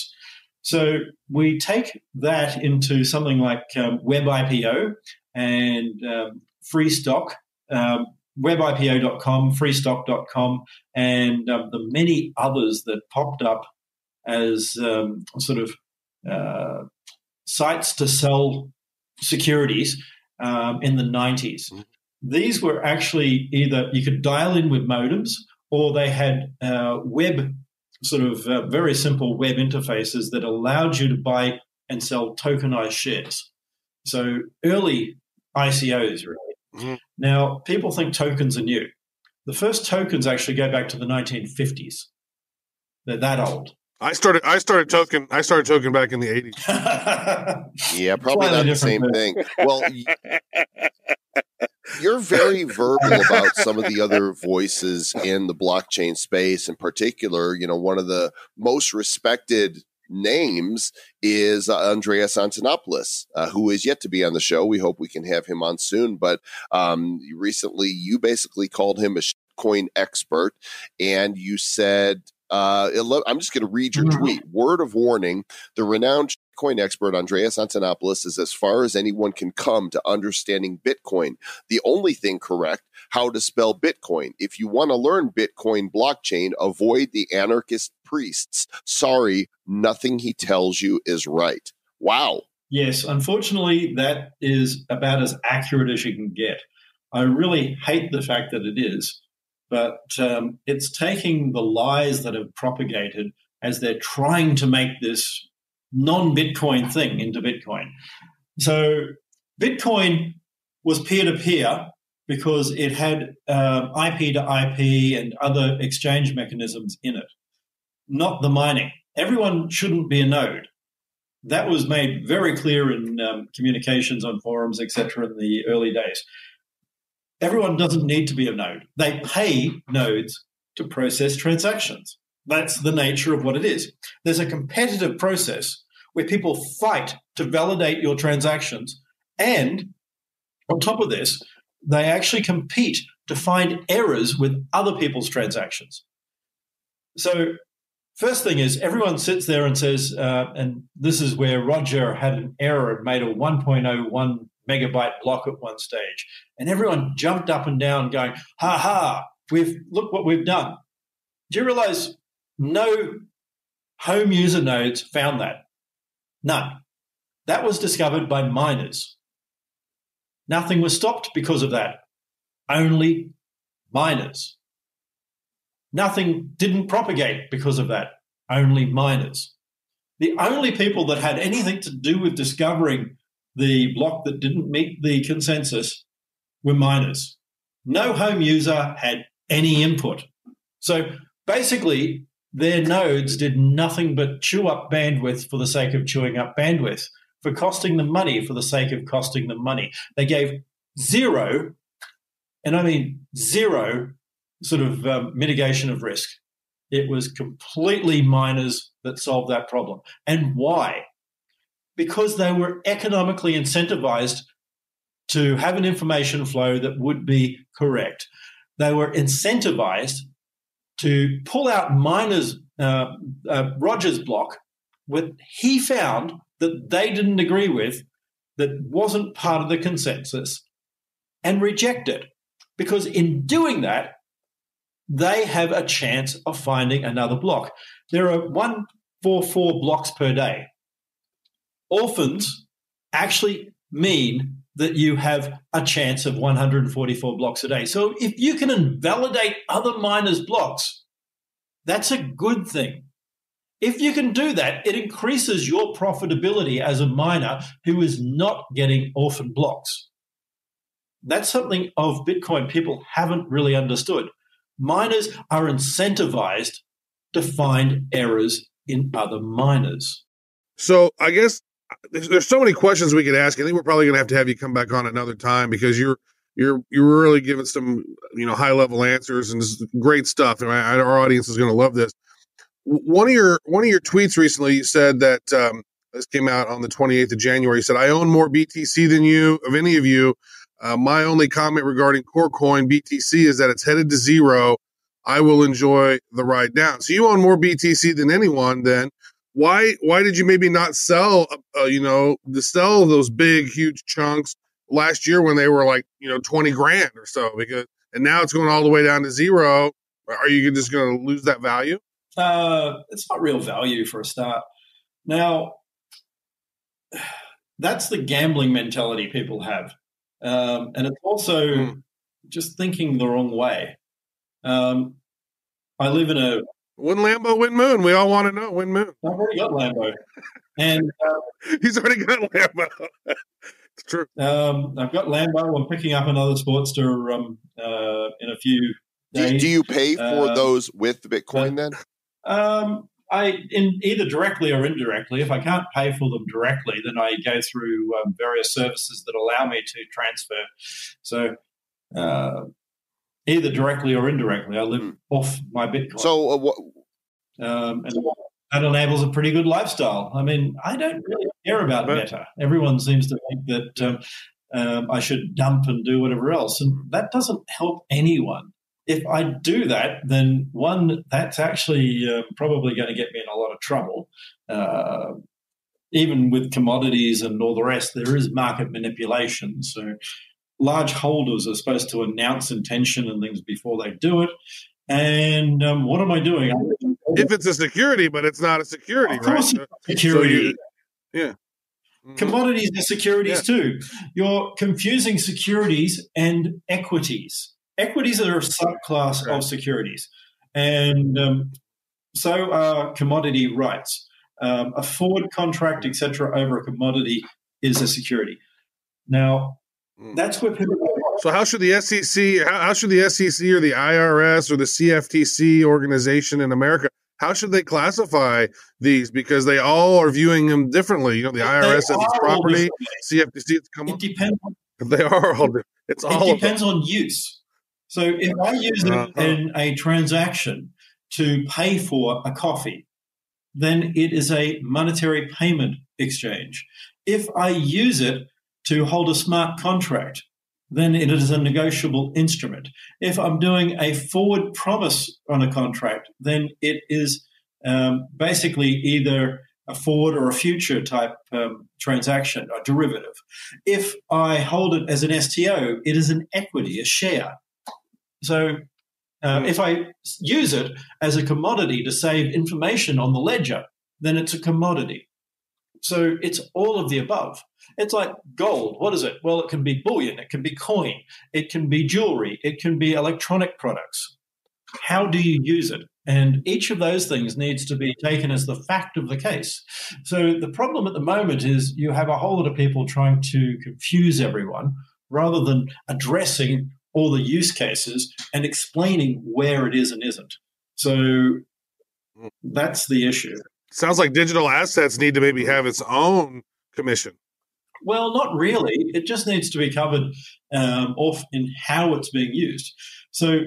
So we take that into something like um, Web IPO and um, free stock. Um, webipo.com, freestock.com, and um, the many others that popped up as um, sort of uh, sites to sell securities um, in the 90s. These were actually either you could dial in with modems or they had uh, web, sort of uh, very simple web interfaces that allowed you to buy and sell tokenized shares. So early ICOs, really. Mm-hmm. Now, people think tokens are new. The first tokens actually go back to the 1950s. They're that old. I started. I started token. I started token back in the eighties. yeah, probably not the same thing. Well, you're very verbal about some of the other voices in the blockchain space. In particular, you know, one of the most respected names is uh, Andreas Antonopoulos, uh, who is yet to be on the show. We hope we can have him on soon. But um, recently, you basically called him a coin expert, and you said uh, I'm just going to read your mm-hmm. tweet. Word of warning: the renowned Bitcoin expert Andreas Antonopoulos is as far as anyone can come to understanding Bitcoin. The only thing correct how to spell Bitcoin. If you want to learn Bitcoin blockchain, avoid the anarchist priests. Sorry, nothing he tells you is right. Wow. Yes, unfortunately, that is about as accurate as you can get. I really hate the fact that it is, but um, it's taking the lies that have propagated as they're trying to make this non Bitcoin thing into Bitcoin. So, Bitcoin was peer to peer because it had um, IP to IP and other exchange mechanisms in it, not the mining. Everyone shouldn't be a node. That was made very clear in um, communications on forums, etc., in the early days. Everyone doesn't need to be a node. They pay nodes to process transactions. That's the nature of what it is. There's a competitive process where people fight to validate your transactions. And on top of this, they actually compete to find errors with other people's transactions. So, first thing is everyone sits there and says, uh, and this is where Roger had an error and made a 1.01 megabyte block at one stage, and everyone jumped up and down, going, "Ha ha! We've look what we've done." Do you realize no home user nodes found that? None. That was discovered by miners. Nothing was stopped because of that. Only miners. Nothing didn't propagate because of that. Only miners. The only people that had anything to do with discovering the block that didn't meet the consensus were miners. No home user had any input. So basically, their nodes did nothing but chew up bandwidth for the sake of chewing up bandwidth, for costing them money for the sake of costing them money. They gave zero, and I mean zero, sort of um, mitigation of risk. It was completely miners that solved that problem. And why? Because they were economically incentivized to have an information flow that would be correct. They were incentivized to pull out miners uh, uh, Rogers block, what he found that they didn't agree with, that wasn't part of the consensus, and reject it. Because in doing that, they have a chance of finding another block. There are 144 blocks per day. Orphans actually mean that you have a chance of 144 blocks a day. So if you can invalidate other miners' blocks, that's a good thing. If you can do that, it increases your profitability as a miner who is not getting orphan blocks. That's something of Bitcoin people haven't really understood. Miners are incentivized to find errors in other miners. So I guess there's, there's so many questions we could ask. I think we're probably going to have to have you come back on another time because you're you're you're really giving some you know high level answers and great stuff. And I, our audience is going to love this. One of your one of your tweets recently, you said that um, this came out on the 28th of January. You said, "I own more BTC than you of any of you. Uh, my only comment regarding CoreCoin BTC is that it's headed to zero. I will enjoy the ride down. So you own more BTC than anyone. Then why why did you maybe not sell? Uh, you know, to sell those big huge chunks last year when they were like you know 20 grand or so? Because and now it's going all the way down to zero. Are you just going to lose that value? Uh, it's not real value for a start. Now that's the gambling mentality people have. Um, and it's also mm. just thinking the wrong way. Um, i live in a win lambo win moon we all want to know win moon i've already got lambo and uh, he's already got lambo it's true. Um, I've got Lambo. I'm picking up another Sportster um, uh, in a few days. Do, do you pay for um, those with Bitcoin then? Um, I in either directly or indirectly. If I can't pay for them directly, then I go through um, various services that allow me to transfer. So uh, either directly or indirectly, I live hmm. off my Bitcoin. So uh, what? Um, and that enables a pretty good lifestyle. I mean, I don't really care about Meta. Everyone seems to think that um, um, I should dump and do whatever else, and that doesn't help anyone. If I do that, then one, that's actually uh, probably going to get me in a lot of trouble. Uh, even with commodities and all the rest, there is market manipulation. So large holders are supposed to announce intention and things before they do it. And um, what am I doing? If it's a security, but it's not a security, of right? security. So you, yeah. Mm-hmm. Commodities are securities yeah. too. You're confusing securities and equities. Equities are a subclass of securities, and um, so are commodity rights. Um, a forward contract, etc., over a commodity is a security. Now. That's where people. So, how should the SEC, how, how should the SEC or the IRS or the CFTC organization in America how should they classify these? Because they all are viewing them differently. You know, the IRS says it's property, CFTC it's come. It depends. They are all. It's all. It depends on use. So if I use it uh-huh. in a transaction to pay for a coffee, then it is a monetary payment exchange. If I use it to hold a smart contract, then it is a negotiable instrument. If I'm doing a forward promise on a contract, then it is um, basically either a forward or a future type um, transaction, a derivative. If I hold it as an STO, it is an equity, a share. So um, if I use it as a commodity to save information on the ledger, then it's a commodity. So it's all of the above. It's like gold. What is it? Well, it can be bullion, it can be coin, it can be jewelry, it can be electronic products. How do you use it? And each of those things needs to be taken as the fact of the case. So the problem at the moment is you have a whole lot of people trying to confuse everyone rather than addressing all the use cases and explaining where it is and isn't. So that's the issue. Sounds like digital assets need to maybe have its own commission. Well, not really. It just needs to be covered um, off in how it's being used. So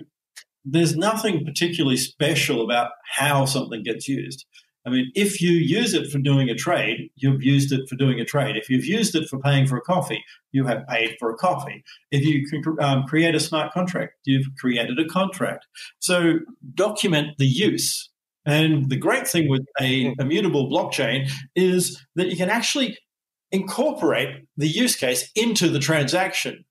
there's nothing particularly special about how something gets used. I mean, if you use it for doing a trade, you've used it for doing a trade. If you've used it for paying for a coffee, you have paid for a coffee. If you um, create a smart contract, you've created a contract. So document the use. And the great thing with a mm. immutable blockchain is that you can actually incorporate the use case into the transaction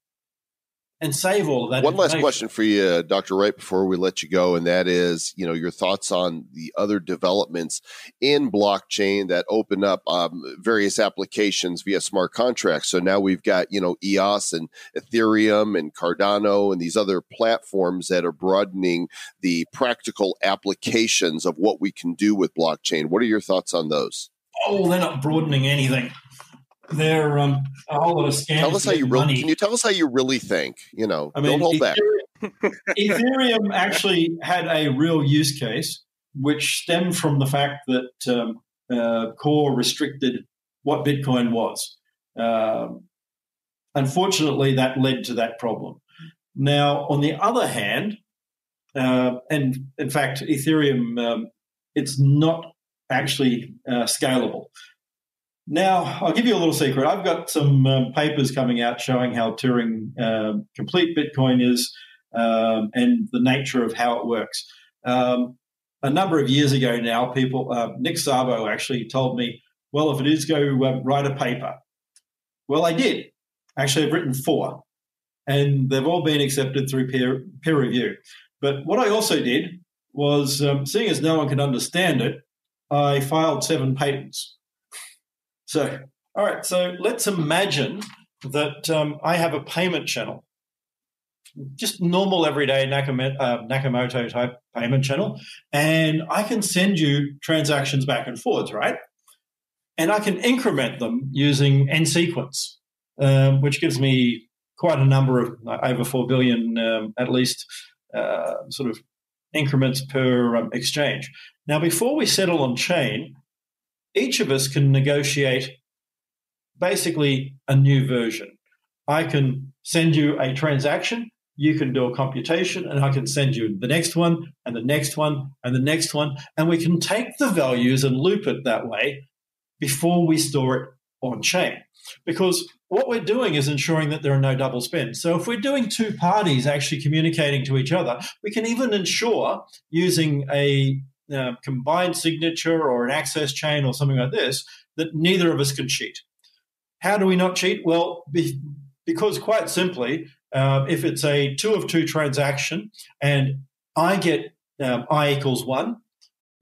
and save all of that. One last question for you, uh, Dr. Wright, before we let you go, and that is, you know, your thoughts on the other developments in blockchain that open up um, various applications via smart contracts. So now we've got, you know, EOS and Ethereum and Cardano and these other platforms that are broadening the practical applications of what we can do with blockchain. What are your thoughts on those? Oh, they're not broadening anything. They're um, a whole lot of scams. Tell us how you really money. can you tell us how you really think? You know, I mean, don't hold back. Ethereum, Ethereum actually had a real use case, which stemmed from the fact that um, uh, Core restricted what Bitcoin was. Um, unfortunately, that led to that problem. Now, on the other hand, uh, and in fact, Ethereum, um, it's not actually uh, scalable. Now, I'll give you a little secret. I've got some um, papers coming out showing how Turing um, complete Bitcoin is um, and the nature of how it works. Um, a number of years ago now, people, uh, Nick Szabo actually told me, well, if it is, go uh, write a paper. Well, I did. Actually, I've written four, and they've all been accepted through peer, peer review. But what I also did was, um, seeing as no one could understand it, I filed seven patents. So, all right, so let's imagine that um, I have a payment channel, just normal everyday Nakamo- uh, Nakamoto type payment channel, and I can send you transactions back and forwards, right? And I can increment them using n sequence, um, which gives me quite a number of like, over four billion, um, at least, uh, sort of increments per um, exchange. Now, before we settle on chain, each of us can negotiate basically a new version. I can send you a transaction, you can do a computation, and I can send you the next one, and the next one, and the next one. And we can take the values and loop it that way before we store it on chain. Because what we're doing is ensuring that there are no double spends. So if we're doing two parties actually communicating to each other, we can even ensure using a uh, combined signature or an access chain or something like this that neither of us can cheat. How do we not cheat? Well, be, because quite simply, uh, if it's a two of two transaction and I get um, I equals one,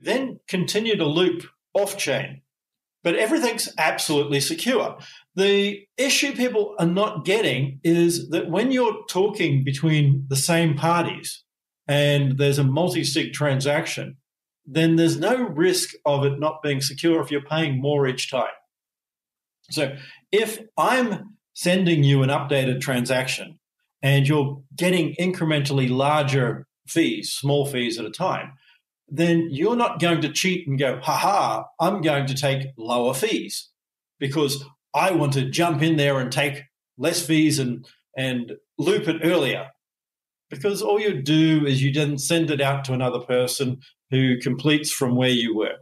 then continue to loop off chain. But everything's absolutely secure. The issue people are not getting is that when you're talking between the same parties and there's a multi sig transaction, then there's no risk of it not being secure if you're paying more each time. So if I'm sending you an updated transaction and you're getting incrementally larger fees, small fees at a time, then you're not going to cheat and go, haha, I'm going to take lower fees because I want to jump in there and take less fees and, and loop it earlier. Because all you do is you then send it out to another person who completes from where you were.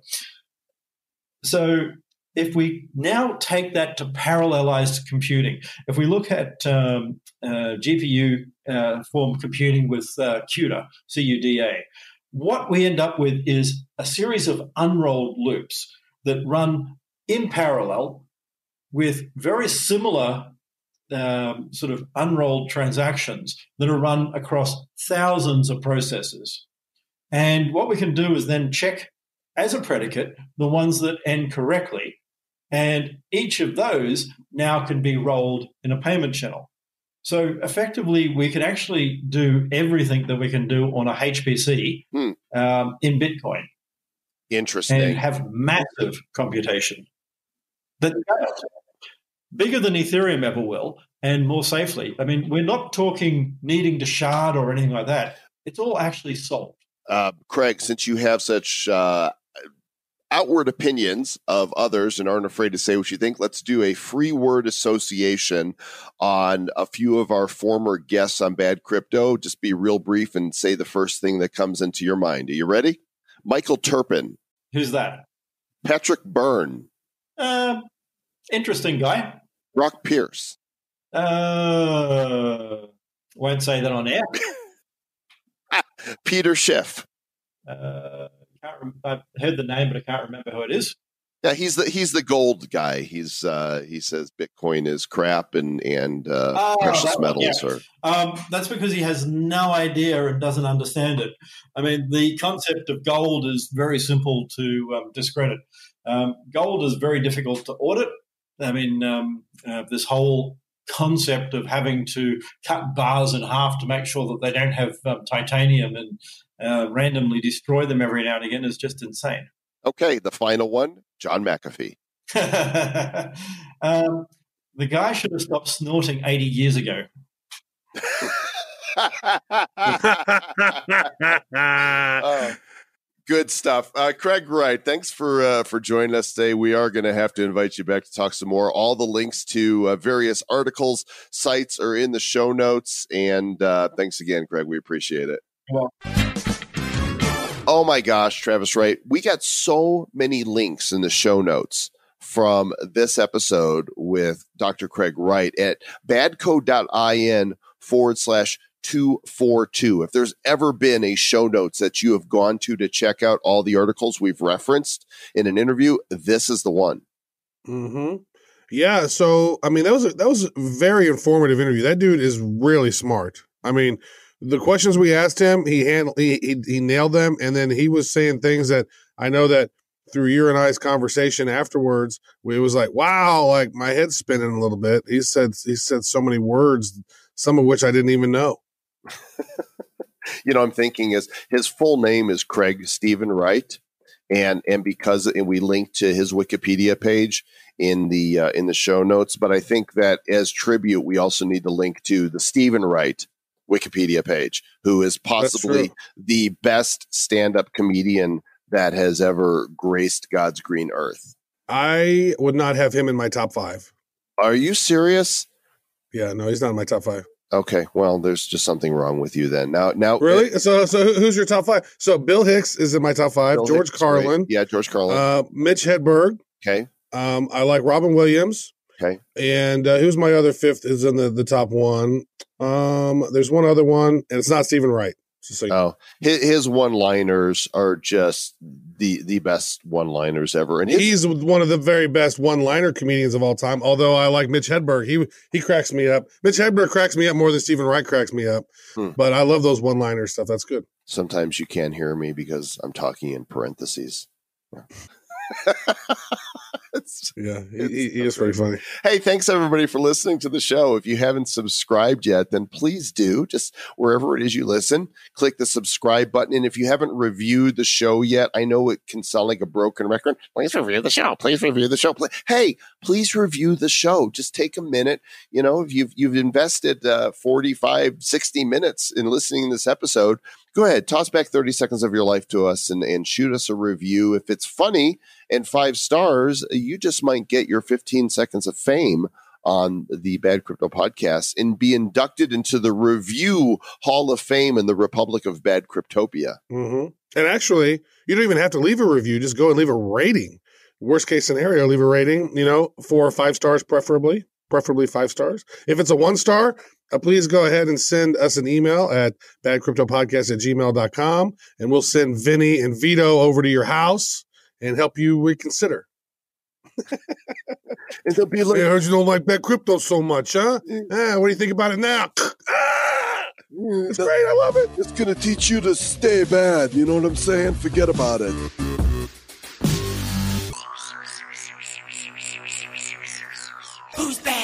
So if we now take that to parallelized computing, if we look at um, uh, GPU uh, form computing with uh, CUDA, C-U-D-A, what we end up with is a series of unrolled loops that run in parallel with very similar um, sort of unrolled transactions that are run across thousands of processes. And what we can do is then check as a predicate the ones that end correctly. And each of those now can be rolled in a payment channel. So effectively, we can actually do everything that we can do on a HPC Hmm. um, in Bitcoin Interesting. and have massive computation. That bigger than Ethereum ever will and more safely. I mean, we're not talking needing to shard or anything like that. It's all actually solved. Uh, Craig, since you have such uh, outward opinions of others and aren't afraid to say what you think, let's do a free word association on a few of our former guests on Bad Crypto. Just be real brief and say the first thing that comes into your mind. Are you ready? Michael Terpin, Who's that? Patrick Byrne, Um, interesting guy. Brock Pierce, Uh, won't say that on air. Peter Schiff. Uh, can't rem- I've heard the name, but I can't remember who it is. Yeah, he's the he's the gold guy. He's uh he says Bitcoin is crap and and uh, Oh, precious metals yeah. are Um, that's because he has no idea and doesn't understand it. I mean, the concept of gold is very simple to um, discredit. Um, gold is very difficult to audit. I mean, um, uh, this whole concept of having to cut bars in half to make sure that they don't have um, titanium and uh, randomly destroy them every now and again is just insane. okay. The final one, John McAfee. um, the guy should have stopped snorting 80 years ago. Uh, good stuff, uh, Craig. Wright, thanks for uh, for joining us today. We are going to have to invite you back to talk some more. All the links to uh, various articles, sites are in the show notes. And uh, thanks again, Craig. We appreciate it. Oh my gosh, Travis Wright, we got so many links in the show notes from this episode with Dr. Craig Wright at badco.in forward slash 242. If there's ever been a show notes that you have gone to to check out all the articles we've referenced in an interview, this is the one. hmm Yeah. So I mean, that was a, that was a very informative interview. That dude is really smart. I mean, the questions we asked him, he handled, he, he he nailed them, and then he was saying things that I know that through your and I's conversation afterwards, it was like, wow, like my head's spinning a little bit. He said he said so many words, some of which I didn't even know. you know, I'm thinking is his full name is Craig Stephen Wright, and and because and we linked to his Wikipedia page in the uh, in the show notes, but I think that as tribute, we also need to link to the Stephen Wright Wikipedia page, who is possibly the best stand-up comedian that has ever graced God's green earth. I would not have him in my top five. Are you serious? Yeah, no, he's not in my top five. Okay, well, there's just something wrong with you then. Now, now, Really? So, so who's your top five? So, Bill Hicks is in my top five. Bill George Hicks. Carlin, yeah, George Carlin. uh, Mitch Hedberg. okay, Um, I like Robin Williams. Okay. And uh, who's my other fifth? Is in the, the top one. Um, there's one other one, and it's not Stephen Wright. So Oh, his, his one-liners are just the the best one-liners ever, and his, He's one of the very best one-liner comedians of all time. Although I like Mitch Hedberg, he he cracks me up. Mitch Hedberg cracks me up more than Stephen Wright cracks me up. Hmm. But I love those one-liner stuff. That's good. sometimes you can't hear me because I'm talking in parentheses. It's- Yeah, he, It's he, he is pretty funny. hey, thanks everybody for listening to the show. If you haven't subscribed yet, then please do. Just wherever it is you listen, click the subscribe button. And if you haven't reviewed the show yet, I know it can sound like a broken record. Please review the show. Please review the show. Hey, please review the show. Just take a minute. You know, if you've you've invested uh, 45, 60 minutes in listening to this episode, go ahead, toss back 30 seconds of your life to us and, and shoot us a review. If it's funny and five stars, you just might get your 15 seconds of fame on the Bad Crypto podcast and be inducted into the Review Hall of Fame in the Republic of Bad Cryptopia. hmm And actually, you don't even have to leave a review. Just go and leave a rating. Worst case scenario, leave a rating, you know, four or five stars, preferably, preferably five stars. If it's a one star, uh, please go ahead and send us an email at badcryptopodcast at gmail.com and we'll send Vinny and Vito over to your house and help you reconsider. And they'll be Hey, like, I heard you don't like bad crypto so much, huh? Ah, what do you think about it now? Ah, it's great. I love it. It's gonna teach you to stay bad. You know what I'm saying? Forget about it. Who's bad?